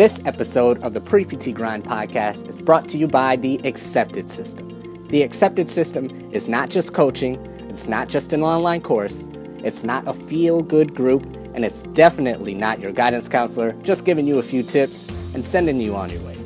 This episode of the Pre PT Grind podcast is brought to you by the Accepted System. The Accepted System is not just coaching, it's not just an online course, it's not a feel good group, and it's definitely not your guidance counselor just giving you a few tips and sending you on your way.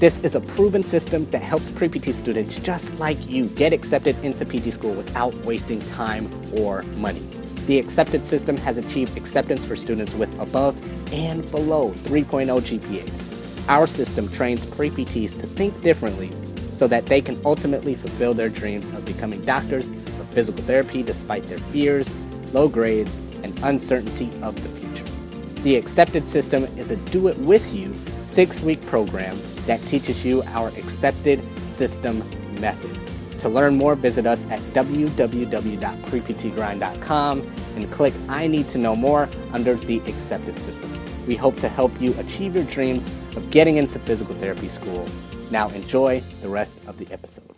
This is a proven system that helps pre PT students just like you get accepted into PT school without wasting time or money. The accepted system has achieved acceptance for students with above and below 3.0 GPAs. Our system trains pre PTs to think differently so that they can ultimately fulfill their dreams of becoming doctors or physical therapy despite their fears, low grades, and uncertainty of the future. The accepted system is a do it with you six week program that teaches you our accepted system method. To learn more, visit us at www.preptgrind.com and click I Need to Know More under the Accepted System. We hope to help you achieve your dreams of getting into physical therapy school. Now, enjoy the rest of the episode.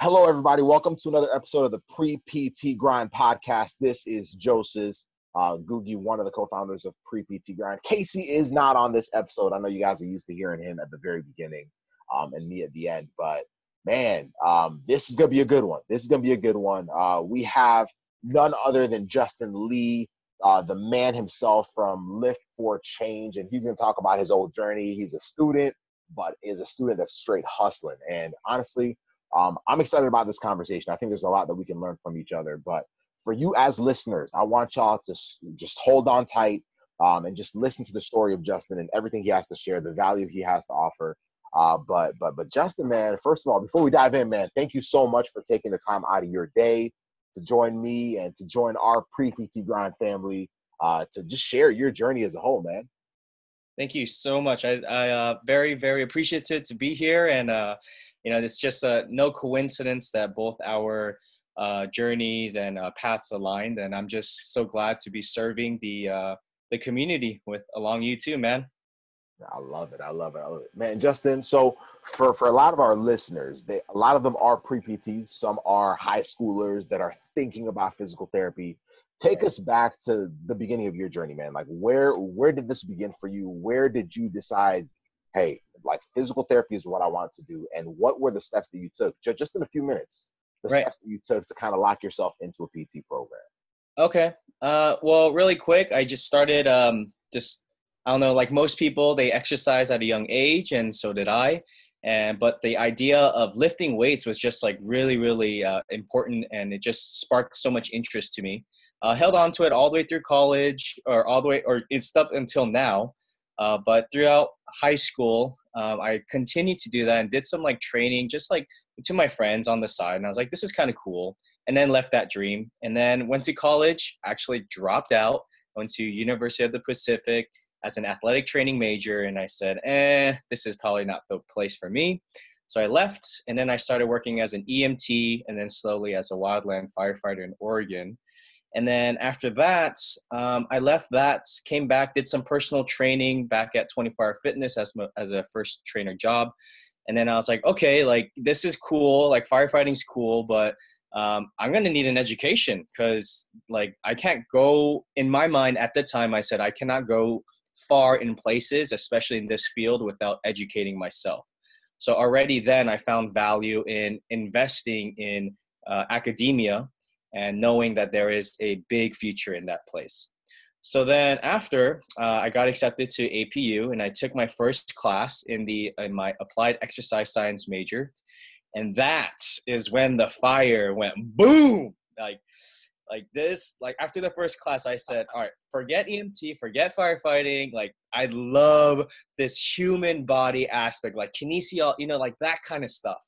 Hello, everybody. Welcome to another episode of the Pre PT Grind podcast. This is Joseph uh, Googie, one of the co-founders of Pre PT Grind. Casey is not on this episode. I know you guys are used to hearing him at the very beginning um, and me at the end, but man, um, this is gonna be a good one. This is gonna be a good one. Uh, we have none other than Justin Lee, uh, the man himself from Lift for Change, and he's gonna talk about his old journey. He's a student, but is a student that's straight hustling. And honestly, um, I'm excited about this conversation. I think there's a lot that we can learn from each other. But for you as listeners, I want y'all to just hold on tight um, and just listen to the story of Justin and everything he has to share, the value he has to offer. Uh, but but but Justin, man, first of all, before we dive in, man, thank you so much for taking the time out of your day to join me and to join our pre PT grind family uh, to just share your journey as a whole, man. Thank you so much. I I uh, very very appreciative to be here, and uh, you know it's just uh, no coincidence that both our uh, journeys and uh, paths aligned, and I'm just so glad to be serving the uh, the community with along you too, man. I love it. I love it. I love it. Man, Justin, so for, for a lot of our listeners, they a lot of them are pre-PTs, some are high schoolers that are thinking about physical therapy. Take us back to the beginning of your journey, man. Like where where did this begin for you? Where did you decide, hey, like physical therapy is what I want to do? And what were the steps that you took? Just, just in a few minutes, the right. steps that you took to kind of lock yourself into a PT program. Okay. Uh, well, really quick, I just started um, just I don't know, like most people, they exercise at a young age, and so did I. And but the idea of lifting weights was just like really, really uh, important, and it just sparked so much interest to me. Uh, held on to it all the way through college, or all the way, or it's up until now. Uh, but throughout high school, um, I continued to do that and did some like training, just like to my friends on the side. And I was like, this is kind of cool. And then left that dream. And then went to college. Actually dropped out. Went to University of the Pacific as an athletic training major and I said, eh, this is probably not the place for me. So I left and then I started working as an EMT and then slowly as a wildland firefighter in Oregon. And then after that, um, I left that, came back, did some personal training back at 24 Hour Fitness as, as a first trainer job. And then I was like, okay, like this is cool, like firefighting's cool, but um, I'm gonna need an education because like I can't go. In my mind at the time, I said I cannot go far in places, especially in this field, without educating myself. So already then I found value in investing in uh, academia and knowing that there is a big future in that place. So then after uh, I got accepted to APU and I took my first class in the in my applied exercise science major, and that is when the fire went boom. Like like this like after the first class i said all right forget emt forget firefighting like i love this human body aspect like kinesiology you know like that kind of stuff.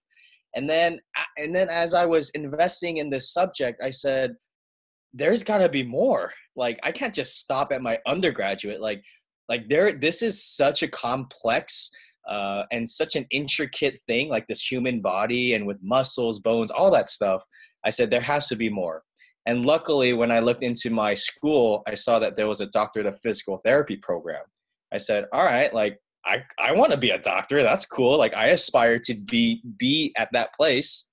And then and then as i was investing in this subject i said there's got to be more. Like i can't just stop at my undergraduate. Like like there this is such a complex uh, and such an intricate thing like this human body and with muscles bones all that stuff. I said there has to be more and luckily, when I looked into my school, I saw that there was a doctorate of physical therapy program. I said, all right, like I, I want to be a doctor. That's cool. Like I aspire to be be at that place.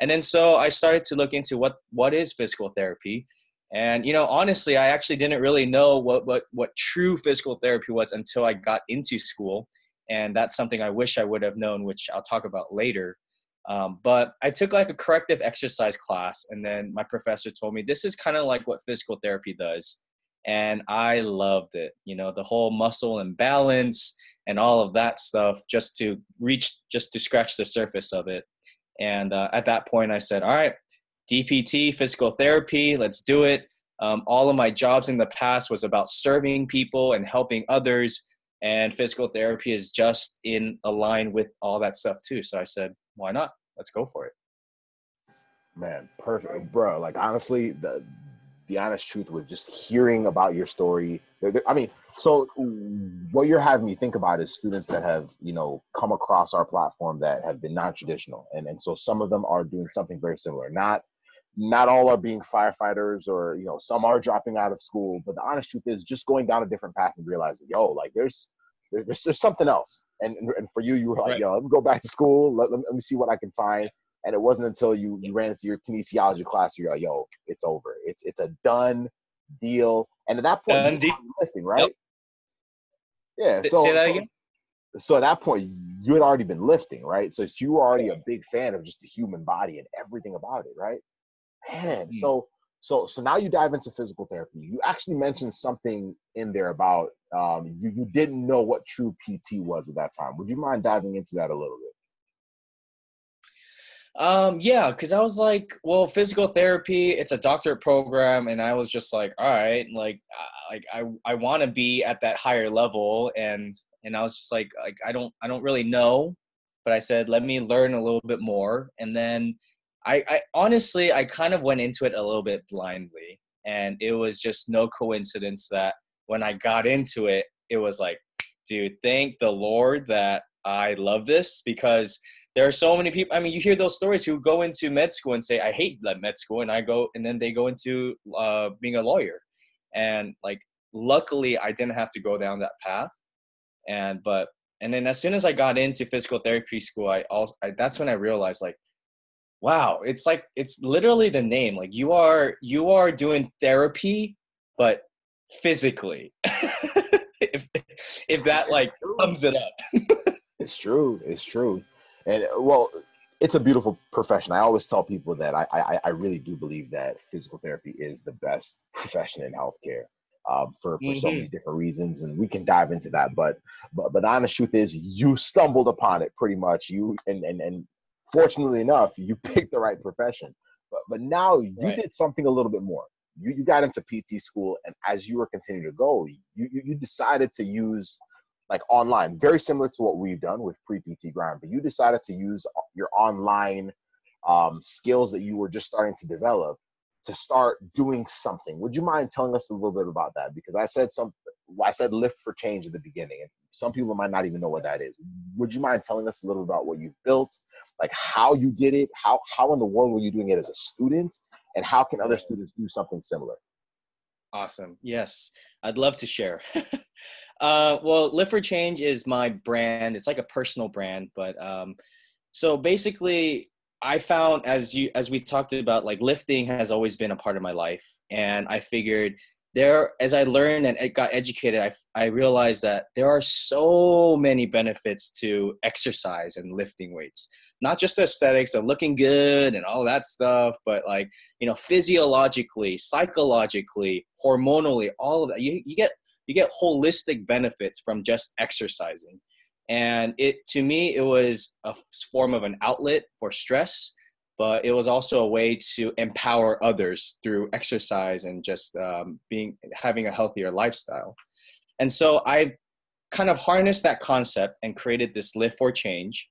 And then so I started to look into what what is physical therapy. And you know, honestly, I actually didn't really know what what what true physical therapy was until I got into school, and that's something I wish I would have known, which I'll talk about later. Um, but I took like a corrective exercise class, and then my professor told me this is kind of like what physical therapy does, and I loved it. You know, the whole muscle and balance and all of that stuff, just to reach, just to scratch the surface of it. And uh, at that point, I said, "All right, DPT, physical therapy, let's do it." Um, all of my jobs in the past was about serving people and helping others, and physical therapy is just in align with all that stuff too. So I said, why not? Let's go for it. Man, perfect, bro. Like honestly, the the honest truth was just hearing about your story. I mean, so what you're having me think about is students that have you know come across our platform that have been non-traditional, and and so some of them are doing something very similar. Not not all are being firefighters, or you know some are dropping out of school. But the honest truth is just going down a different path and realizing, yo, like there's there's, there's something else. And, and for you, you were like, right. yo, let me go back to school. Let, let, me see what I can find. And it wasn't until you, you ran into your kinesiology class, you're like, yo, it's over. It's it's a done deal. And at that point, done you lifting, right? Yep. Yeah. So, so, so, at that point, you had already been lifting, right? So, you were already a big fan of just the human body and everything about it, right? Man, mm-hmm. so so so now you dive into physical therapy. You actually mentioned something in there about um, you you didn't know what true PT was at that time. Would you mind diving into that a little bit? Um, yeah, because I was like, well, physical therapy, it's a doctorate program, and I was just like, all right, like, like I I want to be at that higher level, and and I was just like, like I don't I don't really know, but I said let me learn a little bit more, and then I, I honestly I kind of went into it a little bit blindly, and it was just no coincidence that when I got into it, it was like, dude, thank the Lord that I love this because there are so many people. I mean, you hear those stories who go into med school and say, I hate med school, and I go, and then they go into uh, being a lawyer. And like, luckily, I didn't have to go down that path. And, but, and then as soon as I got into physical therapy school, I also, I, that's when I realized like, wow, it's like, it's literally the name. Like, you are, you are doing therapy, but physically. If if that like sums it up. It's true. It's true. And well it's a beautiful profession. I always tell people that i i, I really do believe that physical therapy is the best profession in healthcare um, for, for mm-hmm. so many different reasons and we can dive into that but but but the honest truth is you stumbled upon it pretty much. You and and, and fortunately enough you picked the right profession. But but now you right. did something a little bit more you, you got into PT school, and as you were continuing to go, you, you, you decided to use like online, very similar to what we've done with pre PT grind, but you decided to use your online um, skills that you were just starting to develop to start doing something. Would you mind telling us a little bit about that? Because I said some, I said lift for change at the beginning, and some people might not even know what that is. Would you mind telling us a little about what you've built, like how you did it, how how in the world were you doing it as a student, and how can other students do something similar? Awesome. Yes, I'd love to share. uh, well, Lift for Change is my brand. It's like a personal brand, but um, so basically, I found as you as we talked about, like lifting has always been a part of my life, and I figured there as i learned and got educated I, I realized that there are so many benefits to exercise and lifting weights. Not just the aesthetics of looking good and all that stuff but like you know physiologically psychologically hormonally all of that. You, you get you get holistic benefits from just exercising. And it to me it was a form of an outlet for stress but it was also a way to empower others through exercise and just um, being having a healthier lifestyle. And so i kind of harnessed that concept and created this lift for change.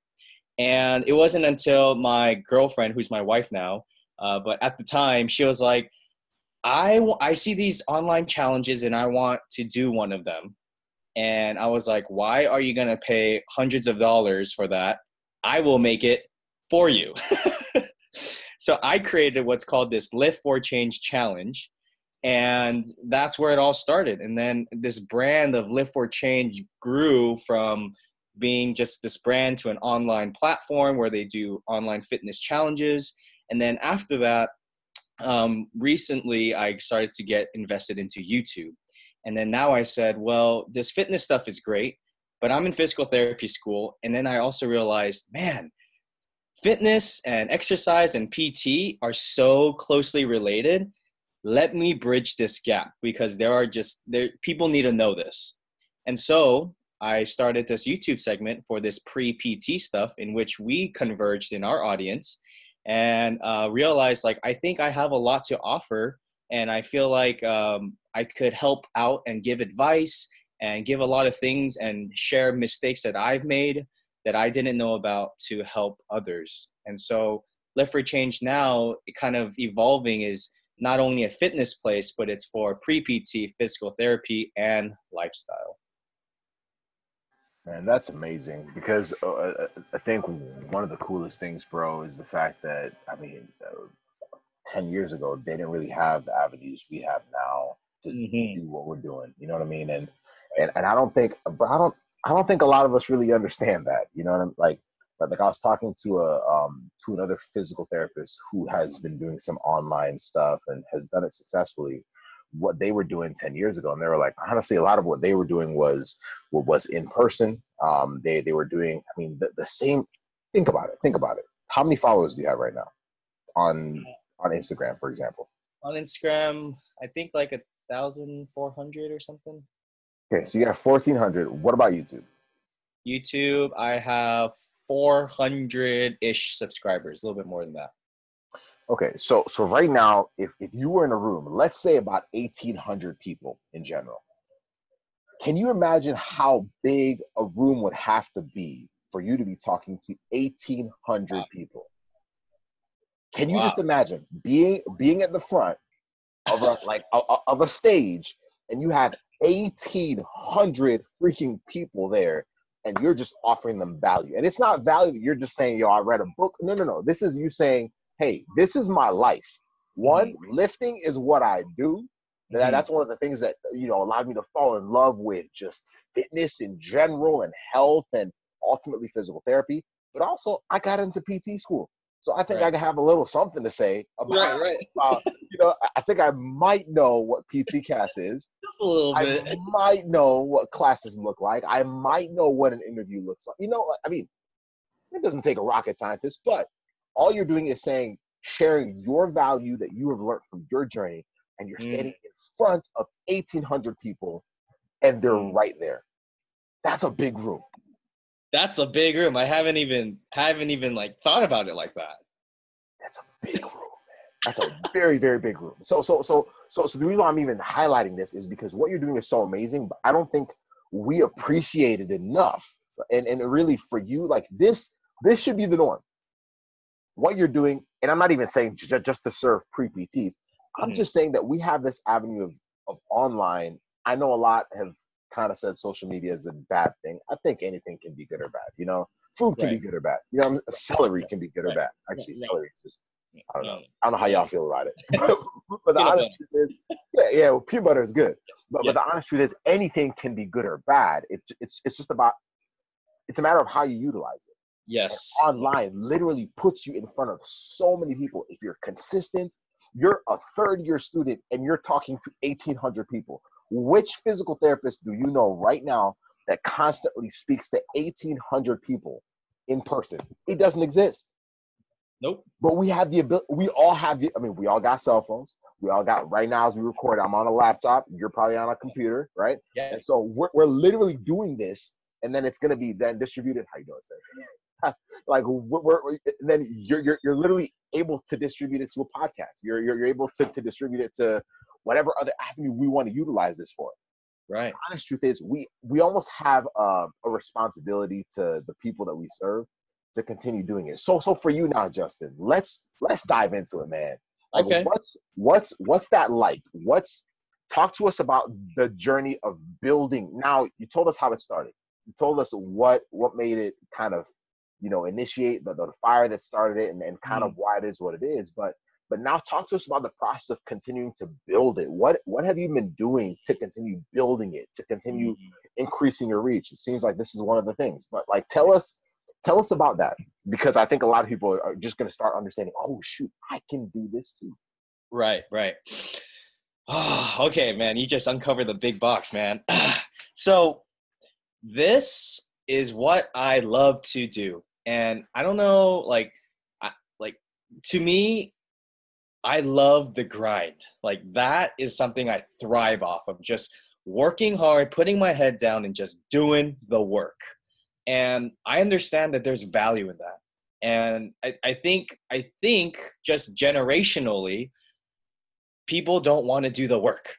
And it wasn't until my girlfriend who's my wife now uh, but at the time she was like I, I see these online challenges and i want to do one of them. And i was like why are you going to pay hundreds of dollars for that? I will make it for you so I created what's called this Lift for Change challenge. And that's where it all started. And then this brand of Lift for Change grew from being just this brand to an online platform where they do online fitness challenges. And then after that, um, recently I started to get invested into YouTube. And then now I said, well, this fitness stuff is great, but I'm in physical therapy school. And then I also realized, man, fitness and exercise and PT are so closely related. Let me bridge this gap because there are just there people need to know this. And so I started this YouTube segment for this pre PT stuff in which we converged in our audience and uh, realized like I think I have a lot to offer and I feel like um, I could help out and give advice and give a lot of things and share mistakes that I've made that I didn't know about to help others. And so Lift for Change now, kind of evolving is not only a fitness place, but it's for pre PT, physical therapy, and lifestyle. Man, that's amazing because uh, uh, I think one of the coolest things, bro, is the fact that, I mean, uh, 10 years ago, they didn't really have the avenues we have now to mm-hmm. do what we're doing. You know what I mean? And, and, and I don't think, but I don't, I don't think a lot of us really understand that. You know what I'm like? But like I was talking to a um to another physical therapist who has been doing some online stuff and has done it successfully. What they were doing ten years ago, and they were like, honestly, a lot of what they were doing was what was in person. Um, they they were doing. I mean, the, the same. Think about it. Think about it. How many followers do you have right now on on Instagram, for example? On Instagram, I think like a thousand four hundred or something. Okay, so you have 1,400. What about YouTube? YouTube, I have 400 ish subscribers, a little bit more than that. Okay, so so right now, if if you were in a room, let's say about 1,800 people in general, can you imagine how big a room would have to be for you to be talking to 1,800 wow. people? Can you wow. just imagine being being at the front of a like a, of a stage and you have 1,800 freaking people there and you're just offering them value. And it's not value. You're just saying, yo, I read a book. No, no, no. This is you saying, hey, this is my life. One, mm-hmm. lifting is what I do. Mm-hmm. That's one of the things that, you know, allowed me to fall in love with just fitness in general and health and ultimately physical therapy. But also, I got into PT school. So I think right. I can have a little something to say about, right, right. you know, I think I might know what PTCAS is. Just a little bit. I might know what classes look like. I might know what an interview looks like. You know, I mean, it doesn't take a rocket scientist, but all you're doing is saying, sharing your value that you have learned from your journey, and you're mm. standing in front of 1,800 people, and they're mm. right there. That's a big room. That's a big room. I haven't even haven't even like thought about it like that. That's a big room, man. That's a very very big room. So so so so so the reason I'm even highlighting this is because what you're doing is so amazing, but I don't think we appreciate it enough. And and really for you, like this this should be the norm. What you're doing, and I'm not even saying just to serve pre PTs. I'm mm-hmm. just saying that we have this avenue of of online. I know a lot have kind of said social media is a bad thing. I think anything can be good or bad. You know, food can right. be good or bad. You know, celery can be good or bad. Actually, celery is just mm, I don't know. Mm. I don't know how y'all feel about it. but the honest truth is, yeah, yeah, well, peanut butter is good. But yeah. but the honest truth is, anything can be good or bad. It's it's it's just about it's a matter of how you utilize it. Yes. And online literally puts you in front of so many people. If you're consistent, you're a third year student and you're talking to 1,800 people. Which physical therapist do you know right now that constantly speaks to 1,800 people in person? It doesn't exist. Nope. But we have the ability, we all have the, I mean, we all got cell phones. We all got, right now as we record, I'm on a laptop. You're probably on a computer, right? Yeah. And so we're, we're literally doing this and then it's going to be then distributed. How you doing, sir? like we're, we're, then you're, you're, you're literally able to distribute it to a podcast. You're, you're, you're able to, to distribute it to whatever other avenue we want to utilize this for. Right. The honest truth is, we we almost have uh, a responsibility to the people that we serve to continue doing it. So so for you now, Justin, let's let's dive into it, man. Like, okay. What's what's what's that like? What's talk to us about the journey of building. Now you told us how it started. You told us what what made it kind of you know initiate the, the fire that started it and, and kind mm. of why it is what it is. But but now talk to us about the process of continuing to build it. What what have you been doing to continue building it, to continue mm-hmm. increasing your reach? It seems like this is one of the things. But like tell us tell us about that because I think a lot of people are just going to start understanding, "Oh shoot, I can do this too." Right, right. Oh, okay, man. You just uncovered the big box, man. so this is what I love to do. And I don't know, like, I, like to me, I love the grind. Like that is something I thrive off of just working hard, putting my head down and just doing the work. And I understand that there's value in that. And I, I think I think just generationally, people don't want to do the work.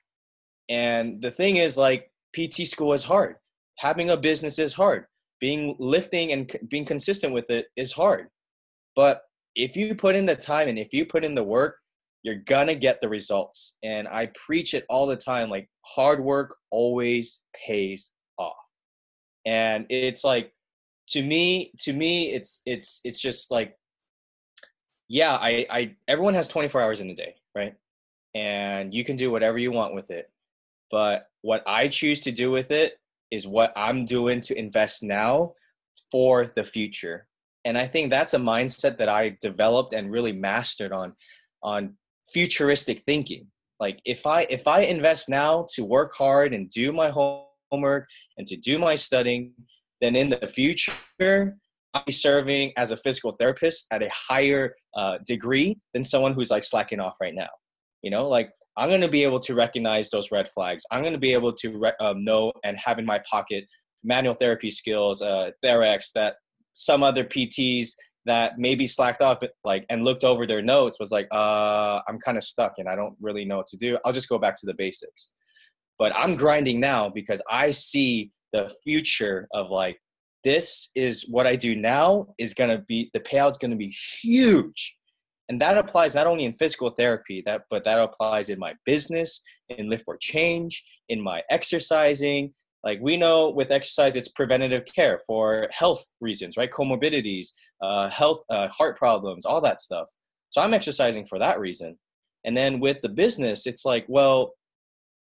And the thing is like PT school is hard. Having a business is hard. Being lifting and being consistent with it is hard. But if you put in the time and if you put in the work, you're gonna get the results. And I preach it all the time like hard work always pays off. And it's like to me, to me, it's it's it's just like yeah, I, I everyone has 24 hours in a day, right? And you can do whatever you want with it. But what I choose to do with it is what I'm doing to invest now for the future. And I think that's a mindset that I developed and really mastered on on futuristic thinking. Like if I if I invest now to work hard and do my homework and to do my studying, then in the future I'll be serving as a physical therapist at a higher uh, degree than someone who's like slacking off right now. You know, like I'm going to be able to recognize those red flags. I'm going to be able to re- um, know and have in my pocket manual therapy skills, uh, Therex that some other PTs that maybe slacked off like and looked over their notes was like, uh, I'm kind of stuck and I don't really know what to do. I'll just go back to the basics. But I'm grinding now because I see the future of like this is what I do now is gonna be the payout's gonna be huge and that applies not only in physical therapy that but that applies in my business in lift for change in my exercising like we know with exercise it's preventative care for health reasons right? Comorbidities uh, health uh, heart problems all that stuff. So i'm exercising for that reason. And then with the business it's like well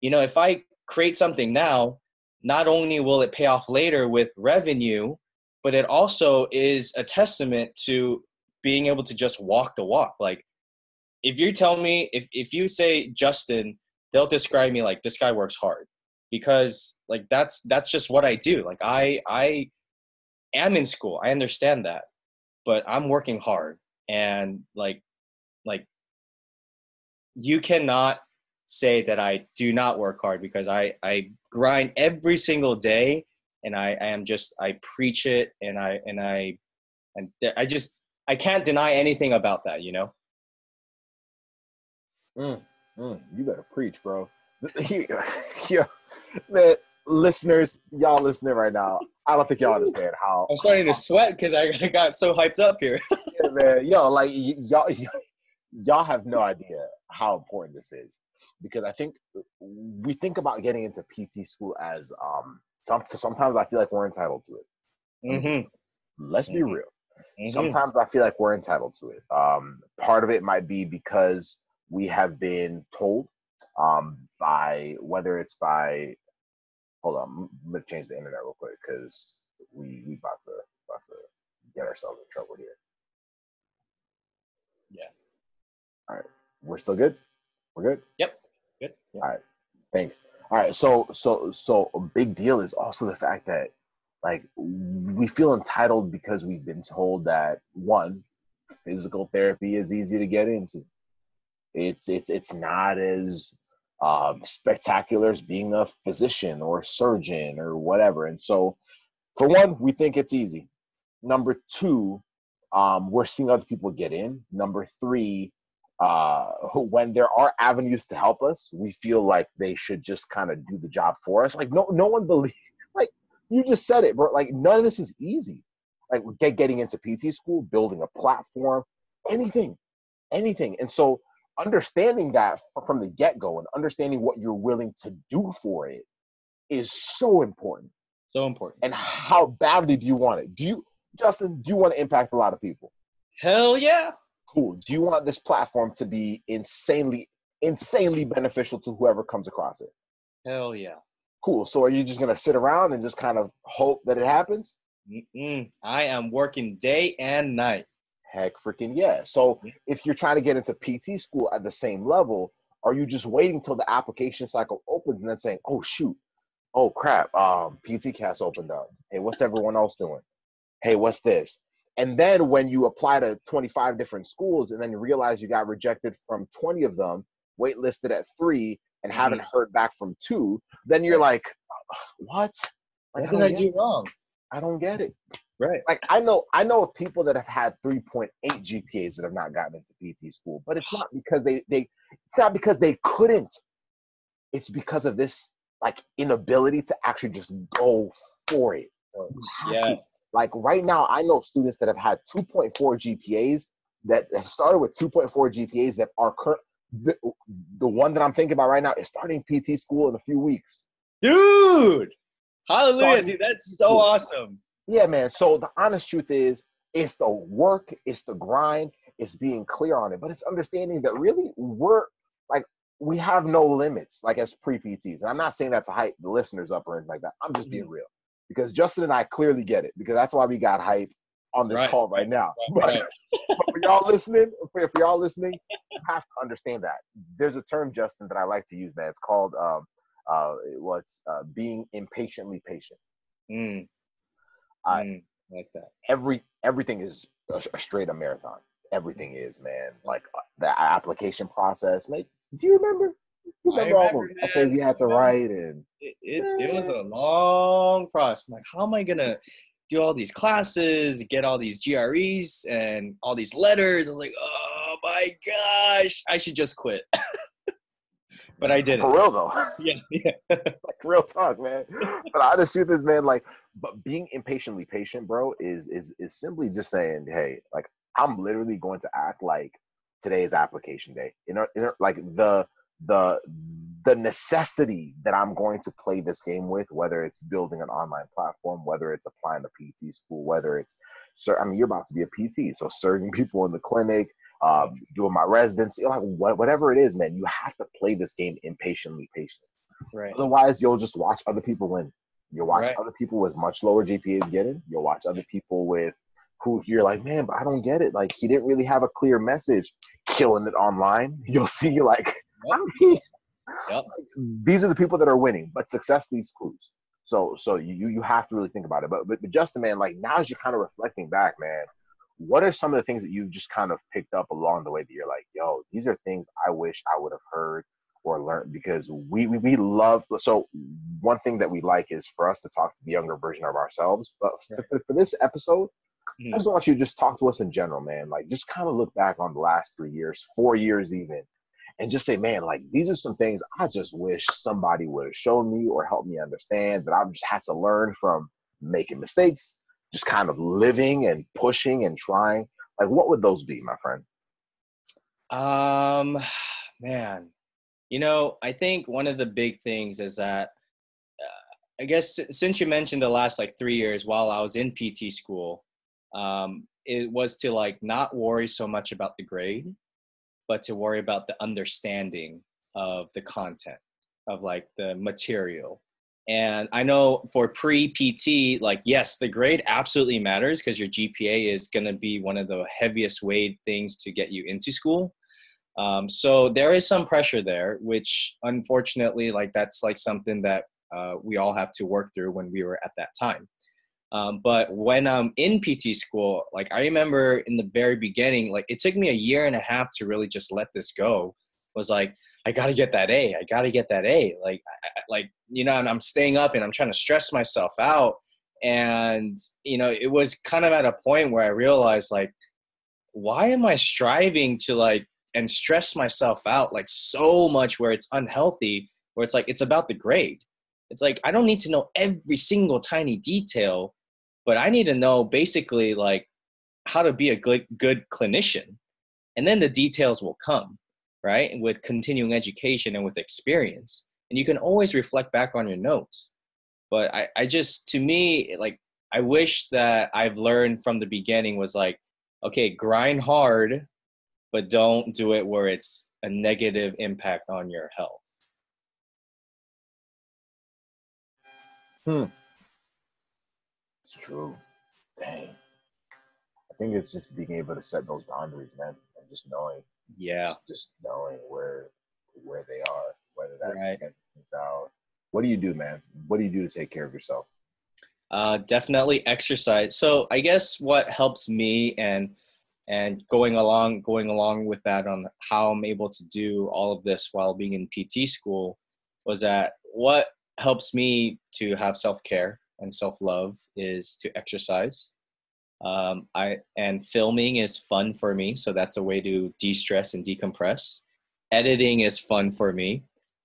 you know if i create something now not only will it pay off later with revenue but it also is a testament to being able to just walk the walk. Like if you tell me if if you say Justin, they'll describe me like this guy works hard because like that's that's just what I do. Like I I am in school. I understand that. But I'm working hard and like like you cannot say that I do not work hard because I I grind every single day and I, I am just I preach it and I and I and I just I can't deny anything about that, you know. Mm, mm, you better preach, bro. yeah, man, listeners, y'all listening right now. I don't think y'all understand how. I'm starting to sweat because I got so hyped up here. yeah, man, yo, like y- y'all, y'all have no idea how important this is because I think we think about getting into PT school as um. Some, sometimes I feel like we're entitled to it. Mm-hmm. Let's be mm-hmm. real Mm-hmm. Sometimes I feel like we're entitled to it. Um, part of it might be because we have been told um, by whether it's by hold on, I'm gonna change the internet real quick because we we about to about to get ourselves in trouble here. Yeah. All right. We're still good. We're good. Yep. Good. Yep. All right. Thanks. All right. So so so a big deal is also the fact that like we feel entitled because we've been told that one physical therapy is easy to get into it's it's it's not as um, spectacular as being a physician or surgeon or whatever and so for one we think it's easy number two um, we're seeing other people get in number three uh, when there are avenues to help us we feel like they should just kind of do the job for us like no no one believes Like you just said it, bro. Like none of this is easy. Like get getting into PT school, building a platform, anything, anything. And so understanding that from the get go and understanding what you're willing to do for it is so important. So important. And how badly do you want it? Do you, Justin? Do you want to impact a lot of people? Hell yeah. Cool. Do you want this platform to be insanely, insanely beneficial to whoever comes across it? Hell yeah. Cool. So are you just gonna sit around and just kind of hope that it happens? Mm-mm. I am working day and night. Heck freaking yeah. So if you're trying to get into PT school at the same level, are you just waiting till the application cycle opens and then saying, oh shoot, oh crap, um, PTCAS opened up. Hey, what's everyone else doing? Hey, what's this? And then when you apply to 25 different schools and then you realize you got rejected from 20 of them, waitlisted at three, and Mm-hmm. haven't heard back from two, then you're like, what? Like, What did I don't do wrong? I don't get it. Right. Like I know, I know of people that have had 3.8 GPAs that have not gotten into PT school, but it's not because they they it's not because they couldn't. It's because of this like inability to actually just go for it. Yes. Like right now, I know students that have had 2.4 GPAs that have started with 2.4 GPAs that are current. The, the one that I'm thinking about right now is starting PT school in a few weeks. Dude. Hallelujah, Starting dude. That's so awesome. Yeah, man. So the honest truth is, it's the work, it's the grind, it's being clear on it, but it's understanding that really we're like we have no limits, like as pre PTs. And I'm not saying that to hype the listeners up or anything like that. I'm just being real because Justin and I clearly get it because that's why we got hype on this Right, call right now. But, Right. but for y'all listening, for, for y'all listening, you have to understand that there's a term, Justin, that I like to use, man. It's called um, uh, what's uh, being impatiently patient. Mm. I- Mm. like that. every everything is a, a straight up marathon. Everything is, man. Like uh, the application process. Like, do you remember? You I remember all remember, those man. essays you had to write and It, it, it was a long process. I'm like, how am I gonna do all these classes, get all these GREs and all these letters? I was like, oh my gosh, I should just quit. but I didn't. for real though. Yeah, yeah. like real talk, man. But the honest truth is, man, like, but being impatiently patient, bro, is is is simply just saying, hey, like, I'm literally going to act like today is application day. You know, you know, like the the the necessity that I'm going to play this game with, whether it's building an online platform, whether it's applying to PT school, whether it's, sir, I mean, you're about to be a PT, so serving people in the clinic, uh, doing my residency, like what, whatever it is, man, you have to play this game impatiently patient. Right. Otherwise, you'll just watch other people win. You'll watch Right. other people with much lower GPAs get it. You'll watch other people with who you're like, man, but I don't get it. Like he didn't really have a clear message, killing it online. You'll see like, mean, Yep. these are the people that are winning, but success leaves clues. So so you you have to really think about it. But but, but Justin, man, like now as you're kind of reflecting back, man, what are some of the things that you've just kind of picked up along the way that you're like, yo, these are things I wish I would have heard or learned because we, we we love so one thing that we like is for us to talk to the younger version of ourselves. But for, for, for this episode, Mhm. I just want you to just talk to us in general, man. Like just kind of look back on the last three years, four years even, and just say, man, like these are some things I just wish somebody would have shown me or helped me understand that I've just had to learn from making mistakes, just kind of living and pushing and trying. Like what would those be, my friend? Um, man, you know, I think one of the big things is that uh, I guess since you mentioned the last like three years while I was in PT school, um, it was to like not worry so much about the grade, but to worry about the understanding of the content of like the material. And I know for pre PT, like, yes, the grade absolutely matters because your GPA is going to be one of the heaviest weighed things to get you into school. Um, so there is some pressure there, which unfortunately, like, that's like something that uh, we all have to work through when we were at that time. Um, but when I'm in PT school, like, I remember in the very beginning, like, it took me a year and a half to really just let this go. Was like, I gotta get that A. I gotta get that A. Like, I- like you know, and I'm staying up and I'm trying to stress myself out. And you know, it was kind of at a point where I realized, like, why am I striving to like and stress myself out like so much where it's unhealthy? Where it's like it's about the grade. It's like I don't need to know every single tiny detail, but I need to know basically like how to be a good good clinician, and then the details will come right? With continuing education and with experience. And you can always reflect back on your notes. But I, I just, to me, like, I wish that I've learned from the beginning was like, okay, grind hard, but don't do it where it's a negative impact on your health. Hmm. It's true. Dang. I think it's just being able to set those boundaries, man, and just knowing, Yeah. just, just knowing where where they are, whether that's Right. out. What do you do, man? What do you do to take care of yourself? Uh, definitely exercise. So I guess what helps me and and going along going along with that on how I'm able to do all of this while being in PT school was that what helps me to have self care and self love is to exercise. Um, I and filming is fun for me, so that's a way to de stress and decompress. Editing is fun for me.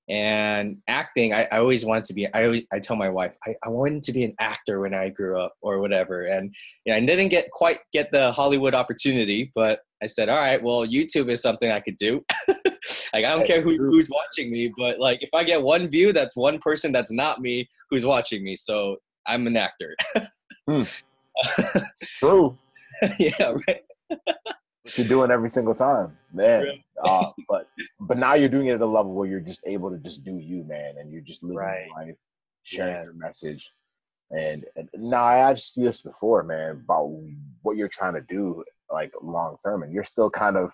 And acting I, I always wanted to be i always i tell my wife I, I wanted to be an actor when i grew up or whatever. And you know, i didn't get quite get the hollywood opportunity but i said all right well youtube is something i could do. Like i don't care who, who's watching me but like if i get one view that's one person that's not me who's watching me. So i'm an actor True. yeah right What you're doing every single time, man. Uh, but but now you're doing it at a level where you're just able to just do you, man, and you're just living Right. life, sharing Yes. your message. And, and now I asked you this before, man, about what you're trying to do, like long term, and you're still kind of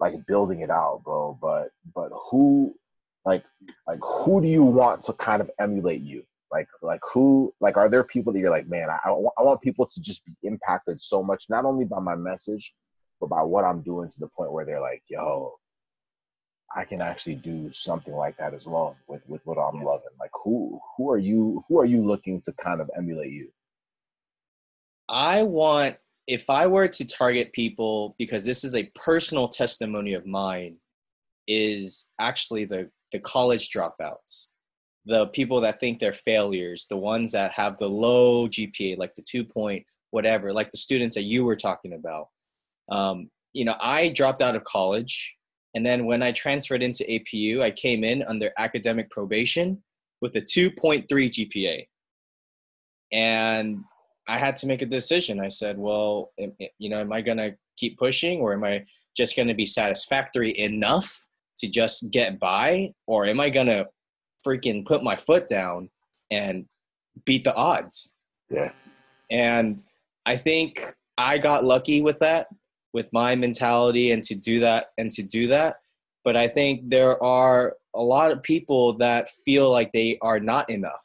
like building it out, bro. But but who, like like who do you want to kind of emulate you? Like like who like are there people that you're like, man, I I want, I want people to just be impacted so much, not only by my message, but by what I'm doing to the point where they're like, yo, I can actually do something like that as well with, with what I'm loving. Like who who are you who are you looking to kind of emulate you? I want, if I were to target people, because this is a personal testimony of mine, is actually the, the college dropouts, the people that think they're failures, the ones that have the low GPA, like the two point whatever, like the students that you were talking about. Um, you know, I dropped out of college. And then when I transferred into APU, I came in under academic probation with a 2.3 GPA. And I had to make a decision. I said, well, you know, am I going to keep pushing or am I just going to be satisfactory enough to just get by? Or am I going to freaking put my foot down and beat the odds? Yeah. And I think I got lucky with that, with my mentality and to do that and to do that. But I think there are a lot of people that feel like they are not enough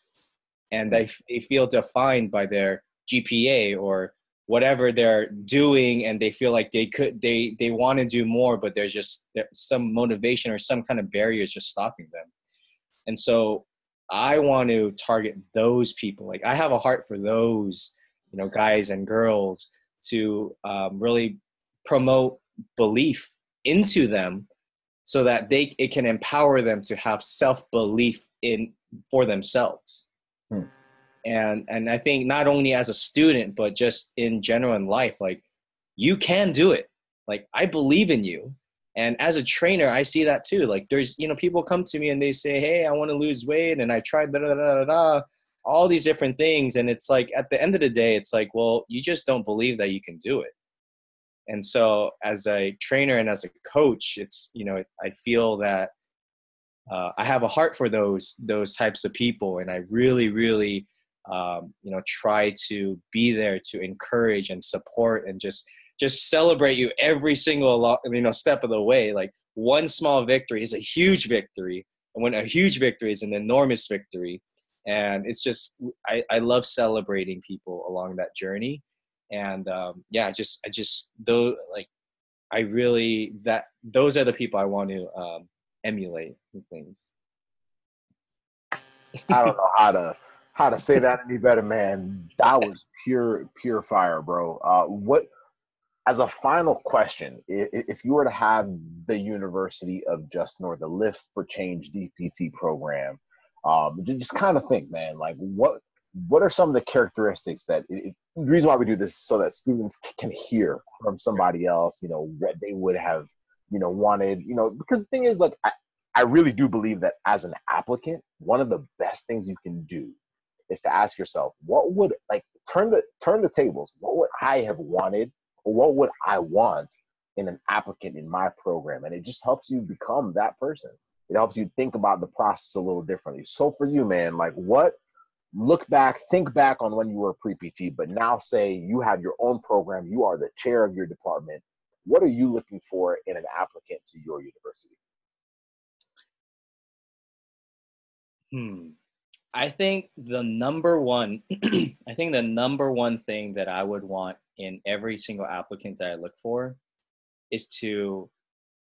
and they, they feel defined by their GPA or whatever they're doing and they feel like they could they they want to do more but there's just some motivation or some kind of barriers just stopping them and so i want to target those people. Like i have a heart for those you know guys and girls to um, really promote belief into them so that they it can empower them to have self-belief in for themselves. Hmm. and and i think not only as a student but just in general in life like you can do it. Like i believe in you and as a trainer i see that too. Like there's you know people come to me and they say hey i want to lose weight and i tried da da da da all these different things. And it's like at the end of the day it's like well you just don't believe that you can do it. And so as a trainer and as a coach it's you know i feel that uh, i have a heart for those those types of people. And i really really um, you know try to be there to encourage and support and just just celebrate you every single you know step of the way like one small victory is a huge victory and when a huge victory is an enormous victory and it's just i, I love celebrating people along that journey and um, yeah just i just though like i really that those are the people i want to um, emulate things I don't know how to how to say that any better, man. That was pure pure fire, bro. Uh, what as a final question, if you were to have the University of Just North, the Lift for Change DPT program, um, just kind of think, man, like what what are some of the characteristics that it, the reason why we do this is so that students can hear from somebody else, you know, what they would have, you know, wanted, you know, because the thing is, like, I, I really do believe that as an applicant, one of the best things you can do is to ask yourself, what would like turn the turn the tables? What would I have wanted, what would I want in an applicant in my program? And it just helps you become that person. It helps you think about the process a little differently. So for you, man, like what look back, think back on when you were pre PT, but now say you have your own program, you are the chair of your department. What are you looking for in an applicant to your university? Hmm. I think the number one, I think the number one thing that I would want in every single applicant that I look for is to,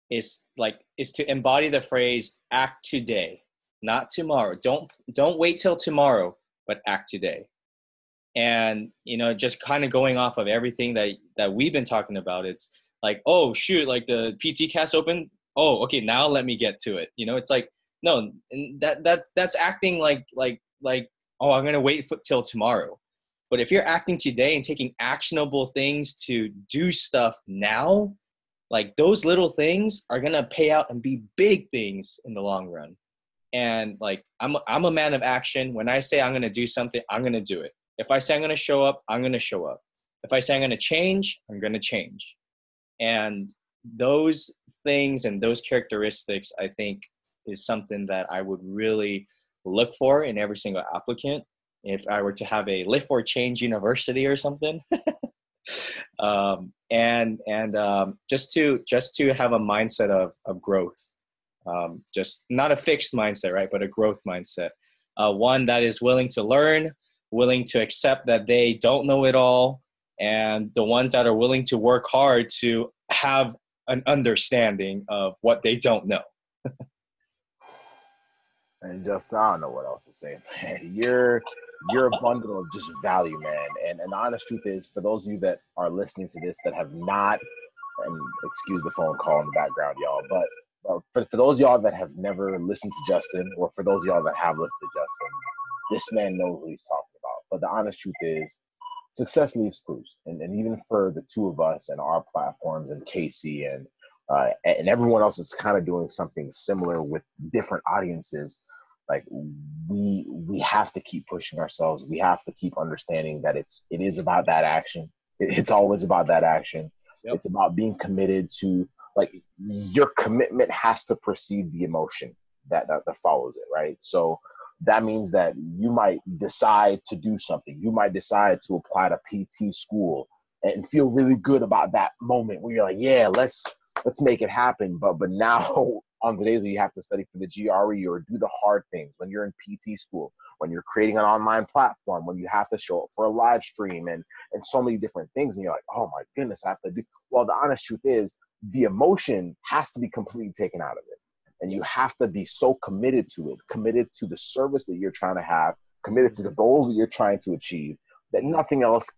is like, is to embody the phrase act today, not tomorrow. Don't, don't wait till tomorrow, but act today. And, you know, just kind of going off of everything that, that we've been talking about, it's like, oh, shoot, like the PTCAS open. Oh, okay, now let me get to it. You know, it's like, no and that that's that's acting like like like oh i'm gonna wait for, till tomorrow. But if you're acting today and taking actionable things to do stuff now like those little things are gonna pay out and be big things in the long run. And like i'm i'm a man of action. When i say i'm gonna do something i'm gonna do it. If i say i'm gonna show up i'm gonna show up. If i say i'm gonna change i'm gonna change. And those things and those characteristics i think is something that I would really look for in every single applicant. If I were to have a Lift for Change University or something, um, and and um, just to just to have a mindset of of growth, um, just not a fixed mindset, right, but a growth mindset. Uh, one that is willing to learn, willing to accept that they don't know it all, and the ones that are willing to work hard to have an understanding of what they don't know. And just I don't know what else to say, man. You're you're a bundle of just value, man. And and the honest truth is, for those of you that are listening to this that have not, and excuse the phone call in the background, y'all, but uh, for, for those y'all that have never listened to Justin, or for those y'all that have listened to Justin, this man knows what he's talking about. But the honest truth is, success leaves clues. And, and even for the two of us and our platforms and Casey and uh, and everyone else that's kind of doing something similar with different audiences like we we have to keep pushing ourselves. We have to keep understanding that it's it is about that action. It's always about that action. Yep. it's about being committed to like your commitment has to precede the emotion that, that that follows it right? So that means that you might decide to do something. You might decide to apply to pt school and feel really good about that moment where you're like yeah let's let's make it happen. But but now on the days where you have to study for the GRE or do the hard things, when you're in PT school, when you're creating an online platform, when you have to show up for a live stream and and so many different things, and you're like, oh my goodness, I have to do. Well, the honest truth is, the emotion has to be completely taken out of it, and you have to be so committed to it, committed to the service that you're trying to have, committed to the mm-hmm. goals that you're trying to achieve, that nothing else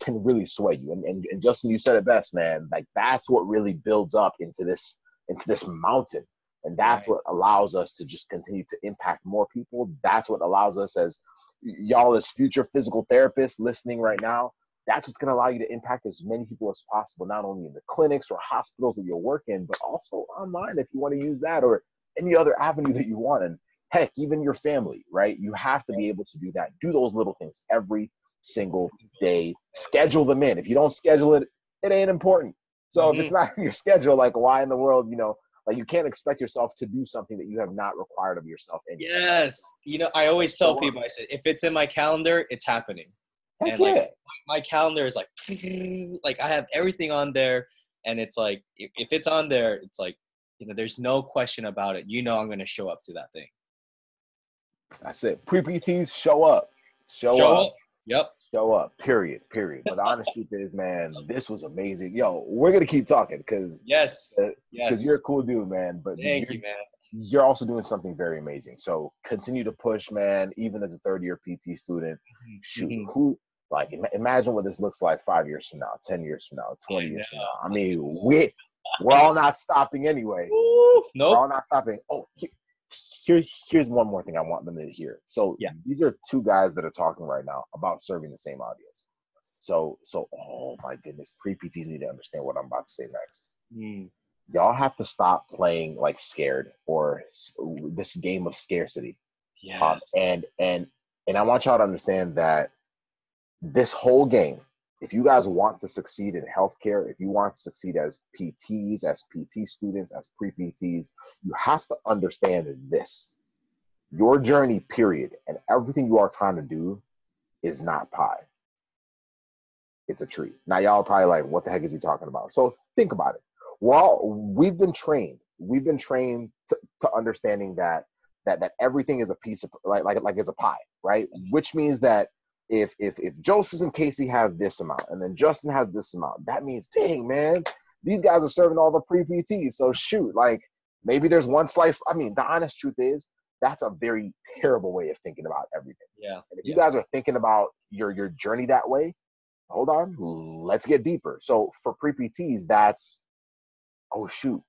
can really sway you. And, and, and Justin, you said it best, man. Like that's what really builds up into this into this mountain, and that's right. what allows us to just continue to impact more people. That's what allows us as y'all as future physical therapists listening right now. That's what's going to allow you to impact as many people as possible, not only in the clinics or hospitals that you work in, but also online if you want to use that or any other avenue that you want. And heck, even your family, right? You have to be able to do that. Do those little things every single day. Schedule them in. If you don't schedule it, it ain't important. So mm-hmm. if it's mm-hmm. not in your schedule, like why in the world, you know, like you can't expect yourself to do something that you have not required of yourself. Anyway. Yes, you know, I always tell people, I said, if it's in my calendar, it's happening. Heck and yeah. like my calendar is like, like I have everything on there, and it's like if, it's on there, it's like you know, there's no question about it. You know, I'm going to show up to that thing. That's it. Pre PTs show up. Show, show up. up. Yep. Show up. Period. Period. But the honest truth is, man, this was amazing. Yo, we're gonna keep talking because yes, because uh, yes. you're a cool dude, man. But thank you, man. You're also doing something very amazing. So continue to push, man. Even as a third year PT student, mm-hmm. shoot, mm-hmm. who like imagine what this looks like five years from now, ten years from now, twenty years from now. I mean, we we're all not stopping anyway. No, nope. we're all not stopping. Oh, here, here's one more thing I want them to hear. So yeah. these are two guys that are talking right now about serving the same audience. So so oh my goodness, pre PTs need to understand what I'm about to say next. Mm. Y'all have to stop playing like scared or this game of scarcity. Yes. Um, and and and I want y'all to understand that this whole game if you guys want to succeed in healthcare, if you want to succeed as PTs, as PT students, as pre PTs, you have to understand this your journey, period, and everything you are trying to do is not pie. It's a tree. Now y'all probably like, what the heck is he talking about? So think about it. Well, we've been trained. We've been trained to, to understanding that that that everything is a piece of like like like it's a pie, right? Which means that if if if Joseph and Casey have this amount and then Justin has this amount, that means dang man, these guys are serving all the pre PTs. So shoot, like maybe there's one slice. I mean, the honest truth is that's a very terrible way of thinking about everything. Yeah. And if yeah. you guys are thinking about your your journey that way, hold on, let's get deeper. So for pre PTs, that's oh shoot,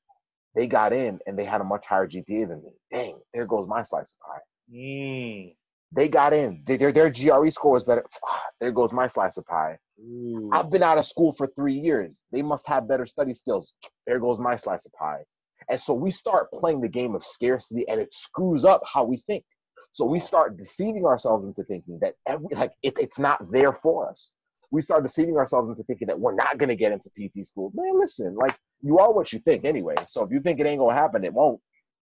they got in and they had a much higher GPA than me. Dang, there goes my slice of pie. Mm. They got in. Their their GRE score was better. There goes my slice of pie. Ooh. I've been out of school for three years. They must have better study skills. There goes my slice of pie. And so we start playing the game of scarcity and it screws up how we think. So we start deceiving ourselves into thinking that every like it, it's not there for us. We start deceiving ourselves into thinking that we're not gonna get into PT school. Man, listen, like you are what you think anyway. So if you think it ain't gonna happen, it won't.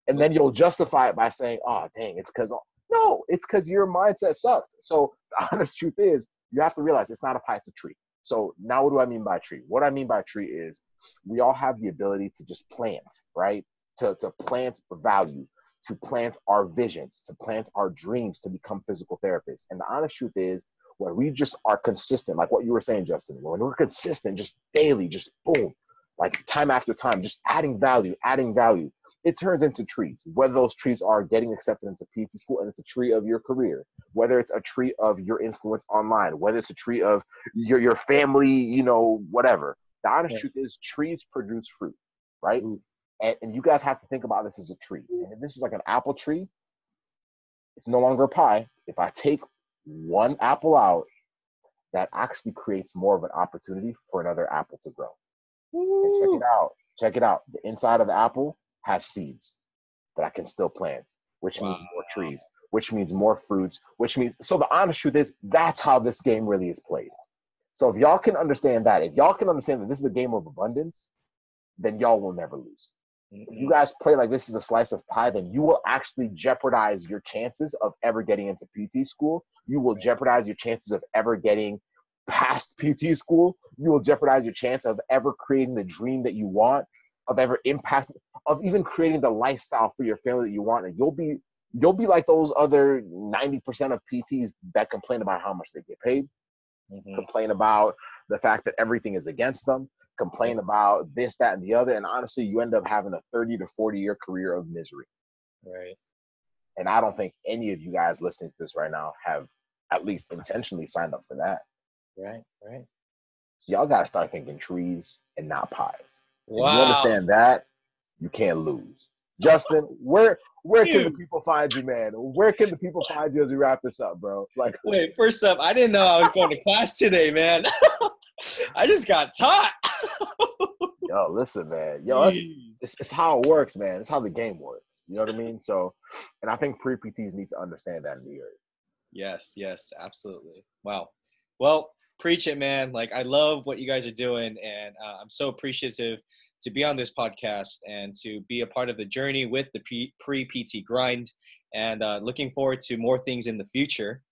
And then you'll justify it by saying, oh dang, it's because no, it's because your mindset sucked. So the honest truth is you have to realize it's not a pie, it's a tree. So now what do I mean by tree? What I mean by tree is we all have the ability to just plant, right? To, to plant value, to plant our visions, to plant our dreams to become physical therapists. And the honest truth is when we just are consistent, like what you were saying, Justin, when we're consistent, just daily, just boom, like time after time, just adding value, adding value, it turns into trees. Whether those trees are getting accepted into PT school and it's a tree of your career, whether it's a tree of your influence online, whether it's a tree of your your family, you know, whatever. The honest yeah. truth is trees produce fruit, right? Mm. And, and you guys have to think about this as a tree. And if this is like an apple tree, it's no longer a pie. If I take one apple out, that actually creates more of an opportunity for another apple to grow. check it out. Check it out. The inside of the apple has seeds that I can still plant, which wow. means more trees, which means more fruits, which means so the honest truth is that's how this game really is played. So if y'all can understand that, if y'all can understand that this is a game of abundance, then y'all will never lose. Mm-hmm. If you guys play like this is a slice of pie, then you will actually jeopardize your chances of ever getting into PT school. You will jeopardize your chances of ever getting past PT school. You will jeopardize your chance of ever creating the dream that you want of ever impact of even creating the lifestyle for your family that you want. And you'll be you'll be like those other 90% of pts that complain about how much they get paid mm-hmm. complain about the fact that everything is against them complain about this that and the other. And honestly you end up having a 30 to 40 year career of misery. Right. And i don't think any of you guys listening to this right now have at least intentionally signed up for that. Right right. So y'all gotta start thinking trees and not pies Wow. If you understand that, you can't lose. Justin, where where can the people find you, man? Where can the people find you as we wrap this up, bro? Like, wait, first up, I didn't know I was going to class today, man. I just got taught. Yo, listen, man. Yo, it's, it's, it's how it works, man. It's how the game works. You know what I mean? So, and I think pre PTs need to understand that in the area. Yes, yes, absolutely. Wow. Well, preach it, man. Like I love what you guys are doing, and uh, I'm so appreciative to be on this podcast and to be a part of the journey with the pre PT grind, and uh, looking forward to more things in the future.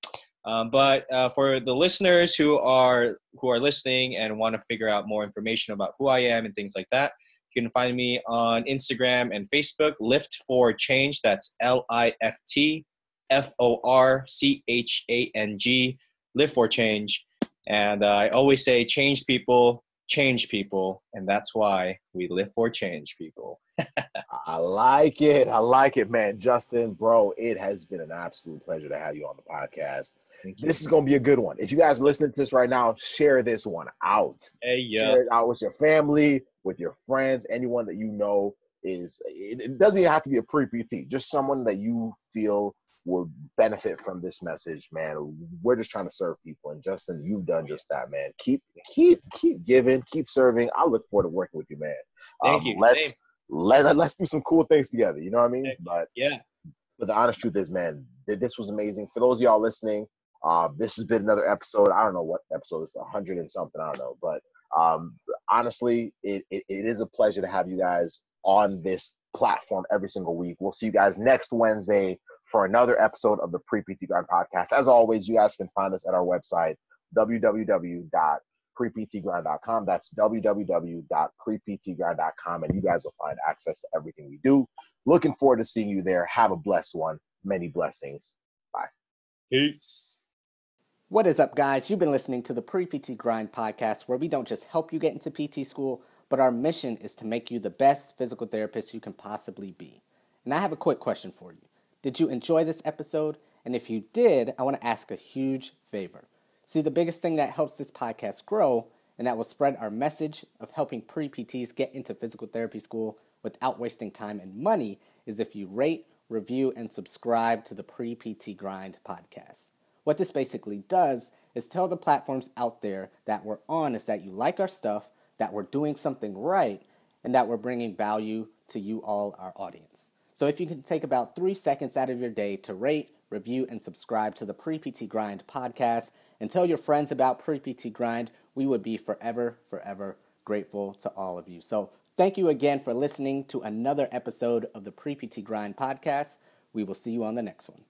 Um, but uh, for the listeners who are who are listening and want to figure out more information about who I am and things like that, you can find me on Instagram and Facebook. Lift for Change. That's L I F T F O R C H A N G. Lift for Change. And uh, I always say, change people, change people. And that's why we live for change people. I like it. I like it, man. Justin, bro, it has been an absolute pleasure to have you on the podcast. This is going to be a good one. If you guys are listening to this right now, share this one out. Hey, yeah. Share it out with your family, with your friends, anyone that you know is, it doesn't even have to be a pre PT, just someone that you feel will benefit from this message, man. We're just trying to serve people, and Justin, you've done just that, man. Keep, keep, keep giving, keep serving. I look forward to working with you, man. Thank um, you. Let's let let's do some cool things together. You know what I mean? But yeah. But the honest truth is, man, this was amazing. For those of y'all listening, uh, this has been another episode. I don't know what episode it's a hundred and something. I don't know, but um, honestly, it, it, it is a pleasure to have you guys on this platform every single week. We'll see you guys next Wednesday for another episode of the Pre PT Grind podcast. As always, you guys can find us at our website, www.preptgrind.com. That's www.preptgrind.com, and you guys will find access to everything we do. Looking forward to seeing you there. Have a blessed one. Many blessings. Bye. Peace. What is up, guys? You've been listening to the Pre PT Grind podcast, where we don't just help you get into PT school, but our mission is to make you the best physical therapist you can possibly be. And I have a quick question for you. Did you enjoy this episode? And if you did, I want to ask a huge favor. See, the biggest thing that helps this podcast grow and that will spread our message of helping pre PTs get into physical therapy school without wasting time and money is if you rate, review, and subscribe to the Pre PT Grind podcast. What this basically does is tell the platforms out there that we're on is that you like our stuff, that we're doing something right, and that we're bringing value to you all, our audience. So if you can take about three seconds out of your day to rate, review, and subscribe to the Pre PT Grind podcast and tell your friends about Pre PT Grind, we would be forever, forever grateful to all of you. So thank you again for listening to another episode of the Pre PT Grind podcast. We will see you on the next one.